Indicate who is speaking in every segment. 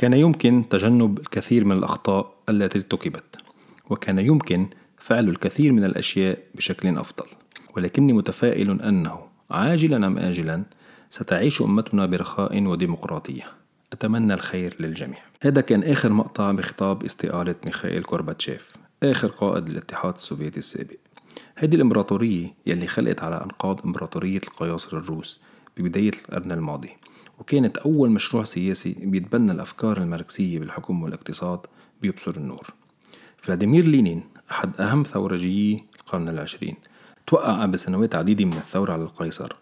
Speaker 1: كان يمكن تجنب الكثير من الأخطاء التي ارتكبت وكان يمكن فعل الكثير من الأشياء بشكل أفضل. ولكني متفائل أنه عاجلا أم آجلا ستعيش أمتنا برخاء وديمقراطية. أتمنى الخير للجميع. هذا كان آخر مقطع بخطاب استقالة ميخائيل كورباتشيف آخر قائد الاتحاد السوفيتي السابق. هذه الإمبراطورية يلي خلقت على أنقاض إمبراطورية القياصر الروس ببداية القرن الماضي. وكانت أول مشروع سياسي بيتبنى الأفكار الماركسية بالحكم والاقتصاد بيبصر النور. فلاديمير لينين أحد أهم ثورجيي القرن العشرين توقع قبل سنوات عديدة من الثورة على القيصر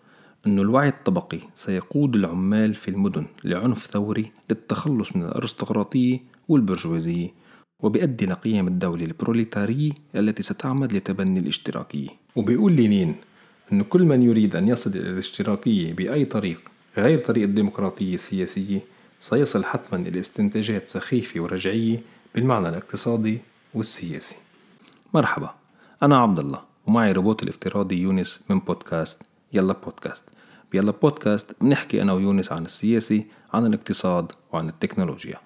Speaker 1: أن الوعي الطبقي سيقود العمال في المدن لعنف ثوري للتخلص من الأرستقراطية والبرجوازية وبيؤدي لقيم الدولة البروليتارية التي ستعمد لتبني الاشتراكية. وبيقول لينين أن كل من يريد أن يصل إلى الاشتراكية بأي طريق غير طريق الديمقراطية السياسية سيصل حتما إلى استنتاجات سخيفة ورجعية بالمعنى الاقتصادي والسياسي. مرحبا أنا عبد الله ومعي روبوت الافتراضي يونس من بودكاست يلا بودكاست. بيلا بودكاست بنحكي أنا ويونس عن السياسي عن الاقتصاد وعن التكنولوجيا.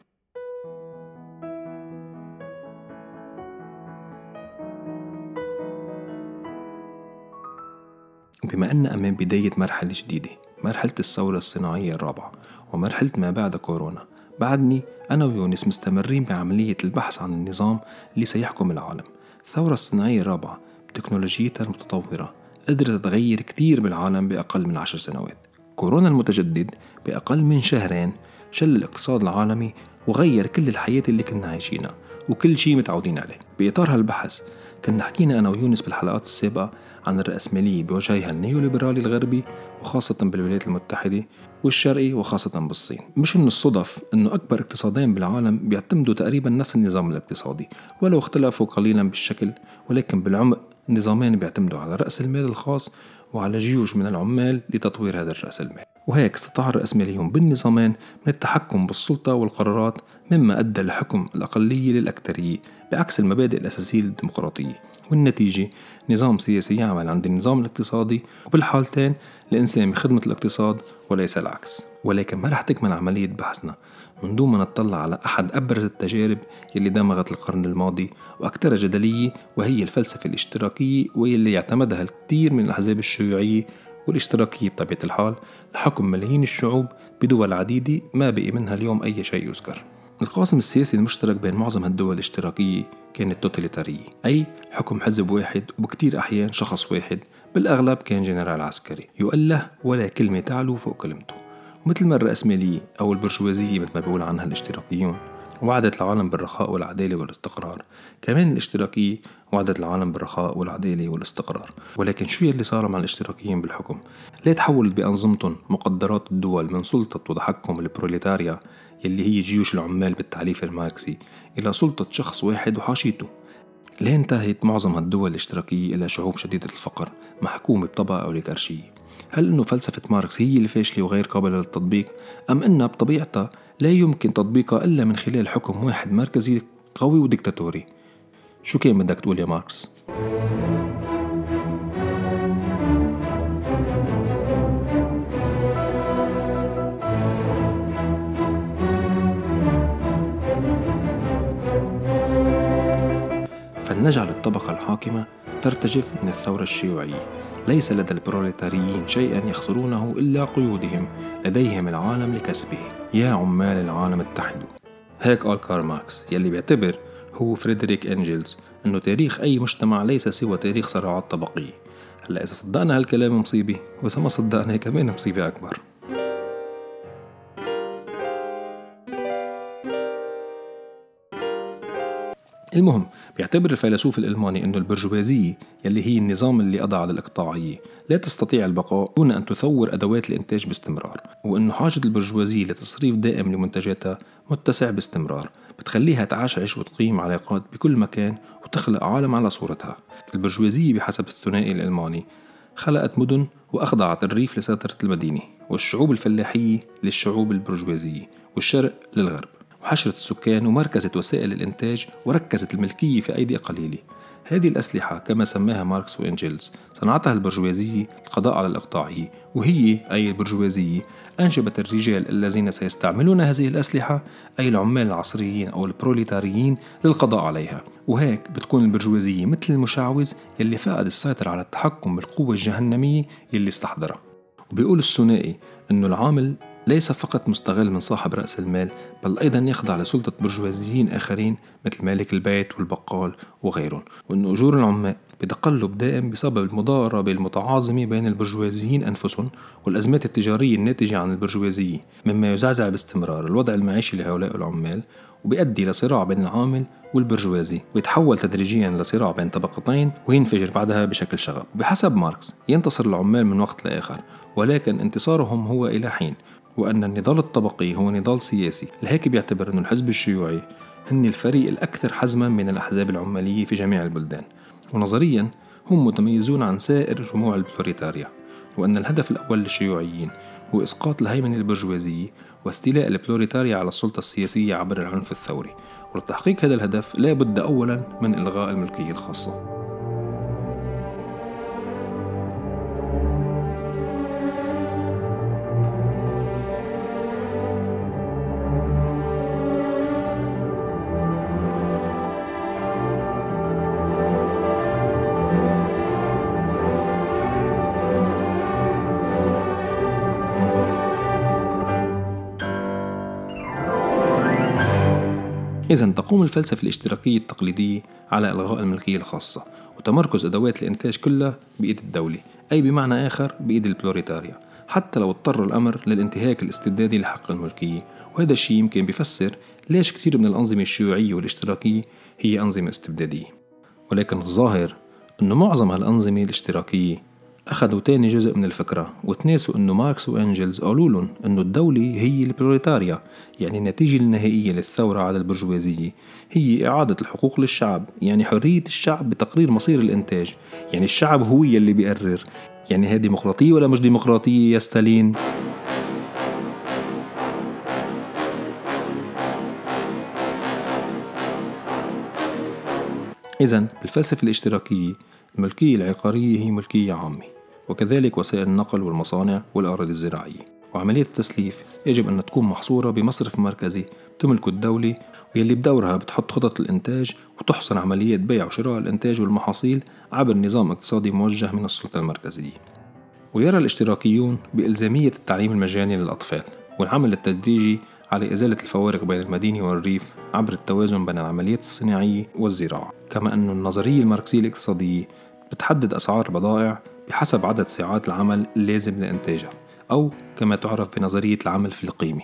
Speaker 1: بما أن أمام بداية مرحلة جديدة مرحلة الثورة الصناعية الرابعة ومرحلة ما بعد كورونا. بعدني أنا ويونس مستمرين بعملية البحث عن النظام اللي سيحكم العالم. الثورة الصناعية الرابعة بتكنولوجيتها المتطورة قدرت تغير كتير بالعالم بأقل من عشر سنوات. كورونا المتجدد بأقل من شهرين شل الاقتصاد العالمي وغير كل الحياة اللي كنا عايشينها وكل شيء متعودين عليه. بإطار هالبحث كنا حكينا أنا ويونس بالحلقات السابقة عن الرأسمالية بوجهها النيوليبرالي الغربي وخاصة بالولايات المتحدة والشرقي وخاصة بالصين. مش من الصدف أنه أكبر اقتصادين بالعالم بيعتمدوا تقريبا نفس النظام الاقتصادي ولو اختلفوا قليلا بالشكل ولكن بالعمق النظامين بيعتمدوا على رأس المال الخاص وعلى جيوش من العمال لتطوير هذا الرأس المال. وهيك استطاع الرأسماليون بالنظامين من التحكم بالسلطة والقرارات مما أدى لحكم الأقلية للأكثرية بعكس المبادئ الأساسية للديمقراطية. والنتيجة. نظام سياسي يعمل عند النظام الاقتصادي وبالحالتين الإنسان بخدمة الاقتصاد وليس العكس. ولكن ما رح تكمل عملية بحثنا. من دون ما نطلع على أحد أبرز التجارب يلي دمغت القرن الماضي وأكثر جدلية وهي الفلسفة الاشتراكية واللي يعتمدها الكثير من الأحزاب الشيوعية والاشتراكية بطبيعة الحال لحكم ملايين الشعوب بدول عديدة ما بقي منها اليوم أي شيء يذكر. القاسم السياسي المشترك بين معظم هالدول الاشتراكية كانت توتاليتارية أي حكم حزب واحد وبكتير أحيان شخص واحد بالأغلب كان جنرال عسكري يؤله ولا كلمة تعلو فوق كلمته. مثل ما الرأسمالية أو البرجوازية مثل ما بيقول عنها الاشتراكيون وعدت العالم بالرخاء والعدالة والاستقرار. كمان الاشتراكية وعدت العالم بالرخاء والعدالة والاستقرار. ولكن شو يلي صار مع الاشتراكيين بالحكم؟ ليه تحولت بأنظمتهم مقدرات الدول من سلطة وتحكم البروليتاريا يلي هي جيوش العمال بالتعريف الماركسي إلى سلطة شخص واحد وحاشيته. ليه انتهت معظم هالدول الاشتراكية إلى شعوب شديدة الفقر محكومة بطبقة أوليغارشية. هل أنه فلسفة ماركس هي الفاشلة وغير قابلة للتطبيق أم أنها بطبيعتها لا يمكن تطبيقها إلا من خلال حكم واحد مركزي قوي وديكتاتوري؟ شو كان بدك تقول يا ماركس؟ فلنجعل الطبقة الحاكمة ترتجف من الثورة الشيوعية. ليس لدى البروليتاريين شيئا يخسرونه إلا قيودهم لديهم العالم لكسبه. يا عمال العالم اتحدوا. هيك قال كارل ماركس. يلي بيعتبر هو وفريدريك إنجلز إنه تاريخ أي مجتمع ليس سوى تاريخ صراعات طبقية. هلأ إذا صدقنا هالكلام مصيبة وإذا ما صدقنا كمان مصيبة أكبر. المهم بيعتبر الفيلسوف الألماني أنه البرجوازية يلي هي النظام اللي قضى على الإقطاعية لا تستطيع البقاء دون أن تثور أدوات الإنتاج باستمرار وأنه حاجة البرجوازية لتصريف دائم لمنتجاتها متسع باستمرار بتخليها تعشعش وتقيم علاقات بكل مكان وتخلق عالم على صورتها. البرجوازية بحسب الثنائي الألماني خلقت مدن وأخضعت الريف لسيطرة المدينة والشعوب الفلاحية للشعوب البرجوازية والشرق للغرب. وحشرت السكان ومركزت وسائل الإنتاج وركزت الملكية في أيدي قليلة. هذه الأسلحة كما سماها ماركس وإنجلز صنعتها البرجوازية للقضاء على الإقطاعية وهي أي البرجوازية أنجبت الرجال الذين سيستعملون هذه الأسلحة أي العمال العصريين أو البروليتاريين للقضاء عليها. وهيك بتكون البرجوازية مثل المشعوذ يلي فقد السيطرة على التحكم بالقوة الجهنمية يلي استحضرها. وبيقول الثنائي أنه العامل ليس فقط مستغل من صاحب رأس المال بل أيضا يخضع لسلطة برجوازيين آخرين مثل مالك البيت والبقال وغيرهم. وأن أجور العمال بتقلب دائم بسبب المضاربة المتعاظمة بين البرجوازيين أنفسهم والأزمات التجارية الناتجة عن البرجوازية مما يزعزع باستمرار الوضع المعيشي لهؤلاء العمال وبيؤدي لصراع بين العامل والبرجوازي ويتحول تدريجيا لصراع بين طبقتين وينفجر بعدها بشكل شغب. بحسب ماركس ينتصر العمال من وقت لآخر ولكن انتصارهم هو إلى حين. وأن النضال الطبقي هو نضال سياسي لهيك بيعتبر أن الحزب الشيوعي هن الفريق الأكثر حزما من الأحزاب العمالية في جميع البلدان. ونظريا هم متميزون عن سائر جموع البروليتاريا وأن الهدف الأول للشيوعيين هو إسقاط الهيمنة البرجوازية واستيلاء البلوريتاريا على السلطة السياسية عبر العنف الثوري. ولتحقيق هذا الهدف لا بد أولا من إلغاء الملكية الخاصة. إذا تقوم الفلسفة الاشتراكية التقليدية على إلغاء الملكية الخاصة وتمركز أدوات الإنتاج كلها بإيد الدولة أي بمعنى آخر بإيد البروليتاريا حتى لو اضطر الأمر للانتهاك الاستبدادي لحق الملكية. وهذا الشيء يمكن بيفسر ليش كثير من الأنظمة الشيوعية والاشتراكية هي أنظمة استبدادية. ولكن الظاهر أنه معظم هالأنظمة الاشتراكية أخذوا تاني جزء من الفكرة وتناسوا أنه ماركس وأنجلز قالوا لهم أنه الدولة هي البروليتاريا يعني النتيجة النهائية للثورة على البرجوازية هي إعادة الحقوق للشعب يعني حرية الشعب بتقرير مصير الإنتاج يعني الشعب هو يلي بيقرر يعني هي ديمقراطية ولا مش ديمقراطية يا ستالين؟ إذا بالفلسفة الاشتراكية الملكية العقارية هي ملكية عامة وكذلك وسائل النقل والمصانع والأراضي الزراعية. وعملية التسليف يجب أن تكون محصورة بمصرف مركزي تملكه الدولة واللي بدورها بتحط خطط الإنتاج وتحصر عمليات بيع وشراء الإنتاج والمحاصيل عبر نظام اقتصادي موجه من السلطة المركزية. ويرى الاشتراكيون بإلزامية التعليم المجاني للأطفال والعمل التدريجي على إزالة الفوارق بين المدينة والريف عبر التوازن بين العمليات الصناعية والزراعة. كما أن النظرية الماركسية الاقتصادية بتحدد أسعار البضائع بحسب عدد ساعات العمل اللازم لإنتاجها أو كما تعرف بنظرية العمل في القيمة.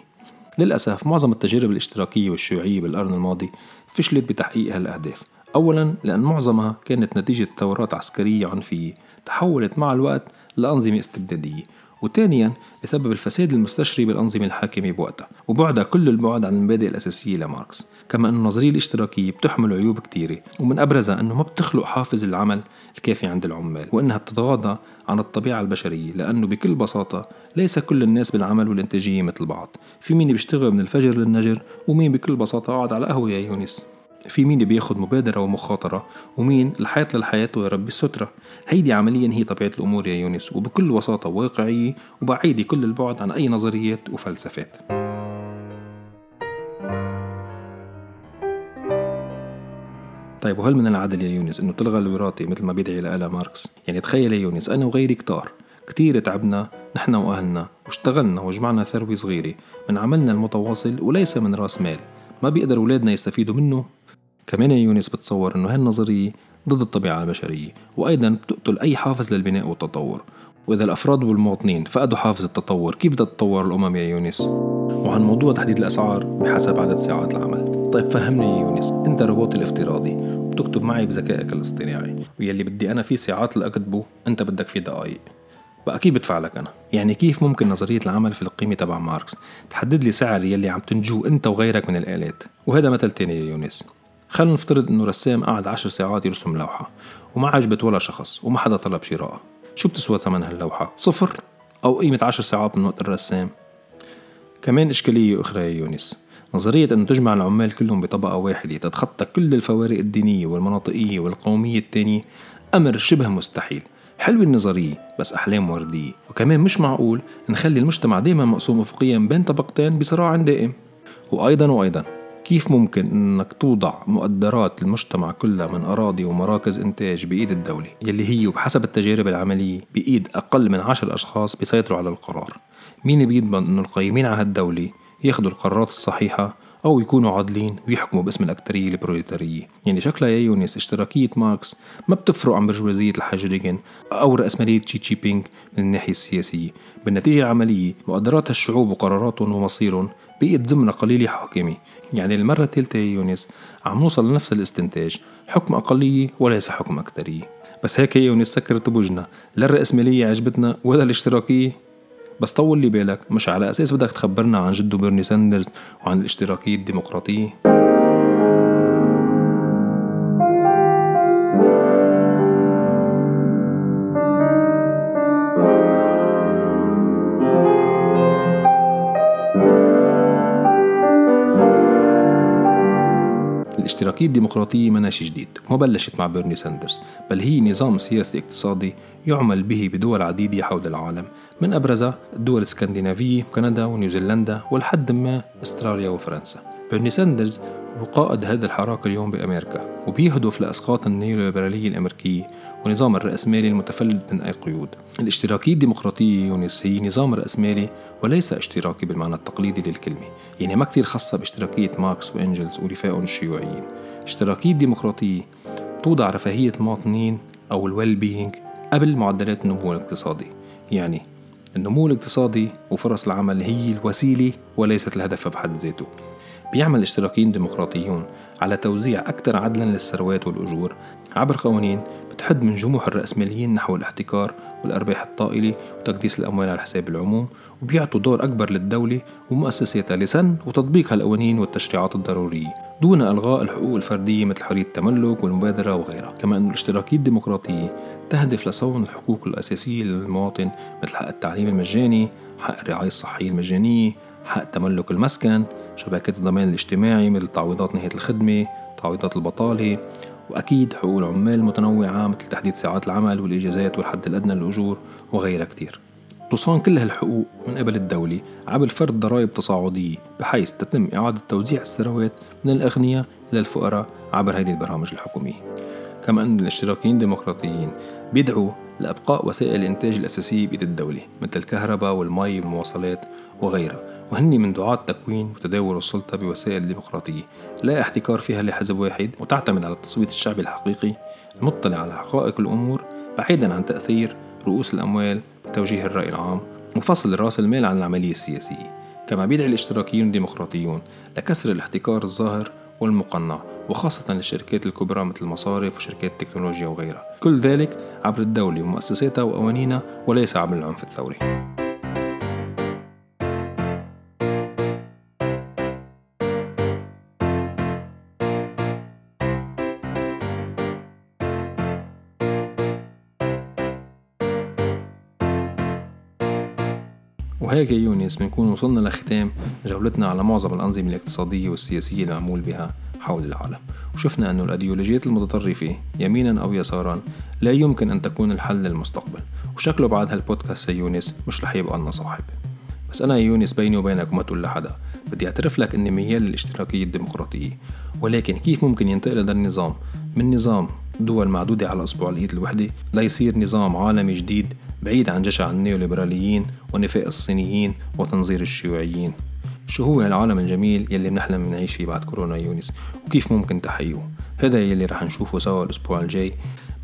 Speaker 1: للأسف معظم التجارب الاشتراكية والشيوعية بالقرن الماضي فشلت بتحقيق هالأهداف. أولا لأن معظمها كانت نتيجة ثورات عسكرية عنفية تحولت مع الوقت لأنظمة استبدادية. وثانيا بسبب الفساد المستشري بالأنظمة الحاكمة بوقتها وبعدها كل البعد عن المبادئ الأساسية لماركس. كما أن النظرية الاشتراكية بتحمل عيوب كتيرة ومن أبرزها أنه ما بتخلق حافز العمل الكافي عند العمال وأنها بتتغاضى عن الطبيعة البشرية لأنه بكل بساطة ليس كل الناس بالعمل والإنتاجية مثل بعض. في مين بيشتغل من الفجر للنجر ومين بكل بساطة قاعد على قهوة يا يونس؟ في مين بياخد مبادرة ومخاطرة ومين الحياة للحياة ويربي السترة. هيدي عمليا هي طبيعة الأمور يا يونس وبكل بساطة واقعية وبعيدة كل البعد عن أي نظريات وفلسفات. طيب وهل من العدل يا يونس إنه تلغى الوراثة مثل ما بيدعي لها ماركس؟ يعني تخيل يا يونس أنا وغيري كتار كتير تعبنا نحن وأهلنا واشتغلنا وجمعنا ثروة صغيرة من عملنا المتواصل وليس من رأس مال. ما بيقدر أولادنا يستفيدوا منه كمان يونس بتصور أنه هالنظرية ضد الطبيعة البشرية وأيضا بتقتل أي حافز للبناء والتطور. وإذا الأفراد والمواطنين فقدوا حافز التطور كيف بدها تتطور الأمم يا يونس؟ وعن موضوع تحديد الأسعار بحسب عدد ساعات العمل. طيب فهمني يا يونس أنت روبوت الافتراضي وبتكتب معي بذكائك الاصطناعي ويلي بدي أنا فيه ساعات لأكتبه أنت بدك فيه دقايق. بقى كيف بدفع لك أنا؟ يعني كيف ممكن نظرية العمل في القيمة تبع ماركس تحدد لي سعر يلي عم تنجوه أنت وغيرك من الآلات؟ وهذا مثل تاني يا يونس. خلينا نفترض إنه رسام قعد عشر ساعات يرسم لوحة وما عجبت ولا شخص وما حدا طلب شرائها شو بتسوى ثمن هاللوحة؟ صفر أو قيمة عشر ساعات من وقت الرسام؟ كمان إشكالية أخرى يا يونس. نظرية أنه تجمع العمال كلهم بطبقة واحدة تتخطى كل الفوارق الدينية والمناطقية والقومية التانية أمر شبه مستحيل. حلوة النظرية بس أحلام وردية. وكمان مش معقول نخلي المجتمع دايما مقسوم أفقيا بين طبقتين بصراع دائم. وأيضا وأيضا كيف ممكن إنك توضع مقدرات المجتمع كلها من أراضي ومراكز إنتاج بإيد الدولة يلي هي وبحسب التجارب العملية بإيد أقل من عشر أشخاص بيسيطروا على القرار؟ مين بيضمن إنه القايمين على هالدولة ياخدوا القرارات الصحيحة أو يكونوا عادلين ويحكموا باسم الأكترية البروليتارية؟ يعني شكلها يا يونس اشتراكية ماركس ما بتفرق عن برجوازية الحاج ريغن أو رأسمالية شي جين بينغ من الناحية السياسية. بالنتيجة العملية مقدرات الشعوب وقراراتهم ومصيرهم بقيت زمرة قليلة حاكمة يعني المرة الثالثة يونس عم نوصل لنفس الاستنتاج. حكم أقلية وليس حكم أكترية بس هيك يا يونس سكرت بوجنا لا الرأسمالية عجبتنا ولا الاشتراكية. بس طول لي بالك مش على أساس بدك تخبرنا عن جدو بيرني ساندرز وعن الاشتراكية الديمقراطية. الاشتراكية الديمقراطية شيء جديد وما بلشت مع بيرني ساندرز. بل هي نظام سياسي اقتصادي يعمل به بدول عديدة حول العالم من أبرزها الدول الاسكندنافية وكندا ونيوزيلندا ولحد ما أستراليا وفرنسا. بيرني ساندرز هو قائد هذا الحراك اليوم بأمريكا وبيهدف لإسقاط النيوليبرالية الأمريكية ونظام الرأسمالي المتفلت من أي قيود. الاشتراكية الديمقراطية يونس هي نظام رأسمالي وليس اشتراكي بالمعنى التقليدي للكلمة يعني ما كثير خصها باشتراكية ماركس وإنجلز ورفاقهم الشيوعيين. الاشتراكية الديمقراطية توضع رفاهية المواطنين أو ال well-being قبل معدلات النمو الاقتصادي يعني النمو الاقتصادي وفرص العمل هي الوسيلة وليست الهدف بحد ذاته. بيعمل اشتراكيين ديمقراطيون على توزيع أكثر عدلا للثروات والأجور. عبر قوانين بتحد من جموح الرأسماليين نحو الاحتكار والأرباح الطائلة وتكديس الأموال على حساب العموم وبيعطوا دور أكبر للدولة ومؤسساتها لسن وتطبيق هالقوانين والتشريعات الضرورية دون إلغاء الحقوق الفردية مثل حرية التملك والمبادرة وغيرها. كما أن الاشتراكية الديمقراطية تهدف لصون الحقوق الأساسية للمواطن مثل حق التعليم المجاني حق الرعاية الصحية المجانية حق تملك المسكن شبكات الضمان الاجتماعي مثل تعويضات نهاية الخدمة تعويضات البطالة وأكيد حقوق العمال المتنوعة مثل تحديد ساعات العمل والإجازات والحد الأدنى للأجور وغيرها كتير. تصان كل هالحقوق من قبل الدولة عبر فرض ضرائب تصاعدية بحيث تتم إعادة توزيع الثروات من الأغنياء إلى الفقراء عبر هذه البرامج الحكومية. كما أن الاشتراكيين الديمقراطيين بيدعوا لإبقاء وسائل الإنتاج الأساسية بيد الدولة مثل الكهرباء والمي والمواصلات وغيرها. وهن من دعاة تكوين وتداول السلطة بوسائل ديمقراطية لا احتكار فيها لحزب واحد وتعتمد على التصويت الشعبي الحقيقي المطلع على حقائق الأمور بعيدا عن تأثير رؤوس الأموال بتوجيه الرأي العام وفصل رأس المال عن العملية السياسية. كما بيدعي الاشتراكيون الديمقراطيون لكسر الاحتكار الظاهر والمقنع وخاصة للشركات الكبرى مثل المصارف وشركات التكنولوجيا وغيرها. كل ذلك عبر الدولة ومؤسساتها وقوانينها وليس عبر العنف الثوري. وهيك يا يونس بنكون وصلنا لختام جولتنا على معظم الأنظمة الاقتصادية والسياسية المعمول بها. حول العالم. وشفنا أن الأيديولوجيات المتطرفة يمينا أو يسارا لا يمكن أن تكون الحل للمستقبل. وشكله بعد هالبودكاست يا يونس مش رح يبقى لنا صاحب. بس أنا يا يونس بيني وبينك وما تقول لحدا. بدي أعترف لك إني ميال للاشتراكية الديمقراطية. ولكن كيف ممكن ينتقل هذا النظام؟ من نظام دول معدودة على أصبع الإيد الوحدة ليصير نظام عالمي جديد بعيد عن جشع النيوليبراليين ونفاق الصينيين وتنظير الشيوعيين. شو هو هالعالم الجميل يلي بنحلم نعيش فيه بعد كورونا يونس؟ وكيف ممكن تحقيقه؟ هذا يلي رح نشوفه سوا الأسبوع الجاي.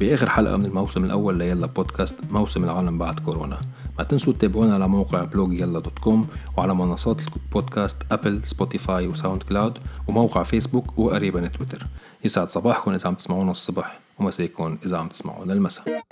Speaker 1: بآخر حلقة من الموسم الأول ليلا بودكاست موسم العالم بعد كورونا. ما تنسوا تتابعونا على موقع blog يلا dot com وعلى منصات البودكاست أبل سبوتيفاي وساوند كلاود وموقع فيسبوك وقريبا تويتر. يسعد صباحكم إذا عم تسمعونا الصبح ومساكم إذا عم تسمعونا المساء.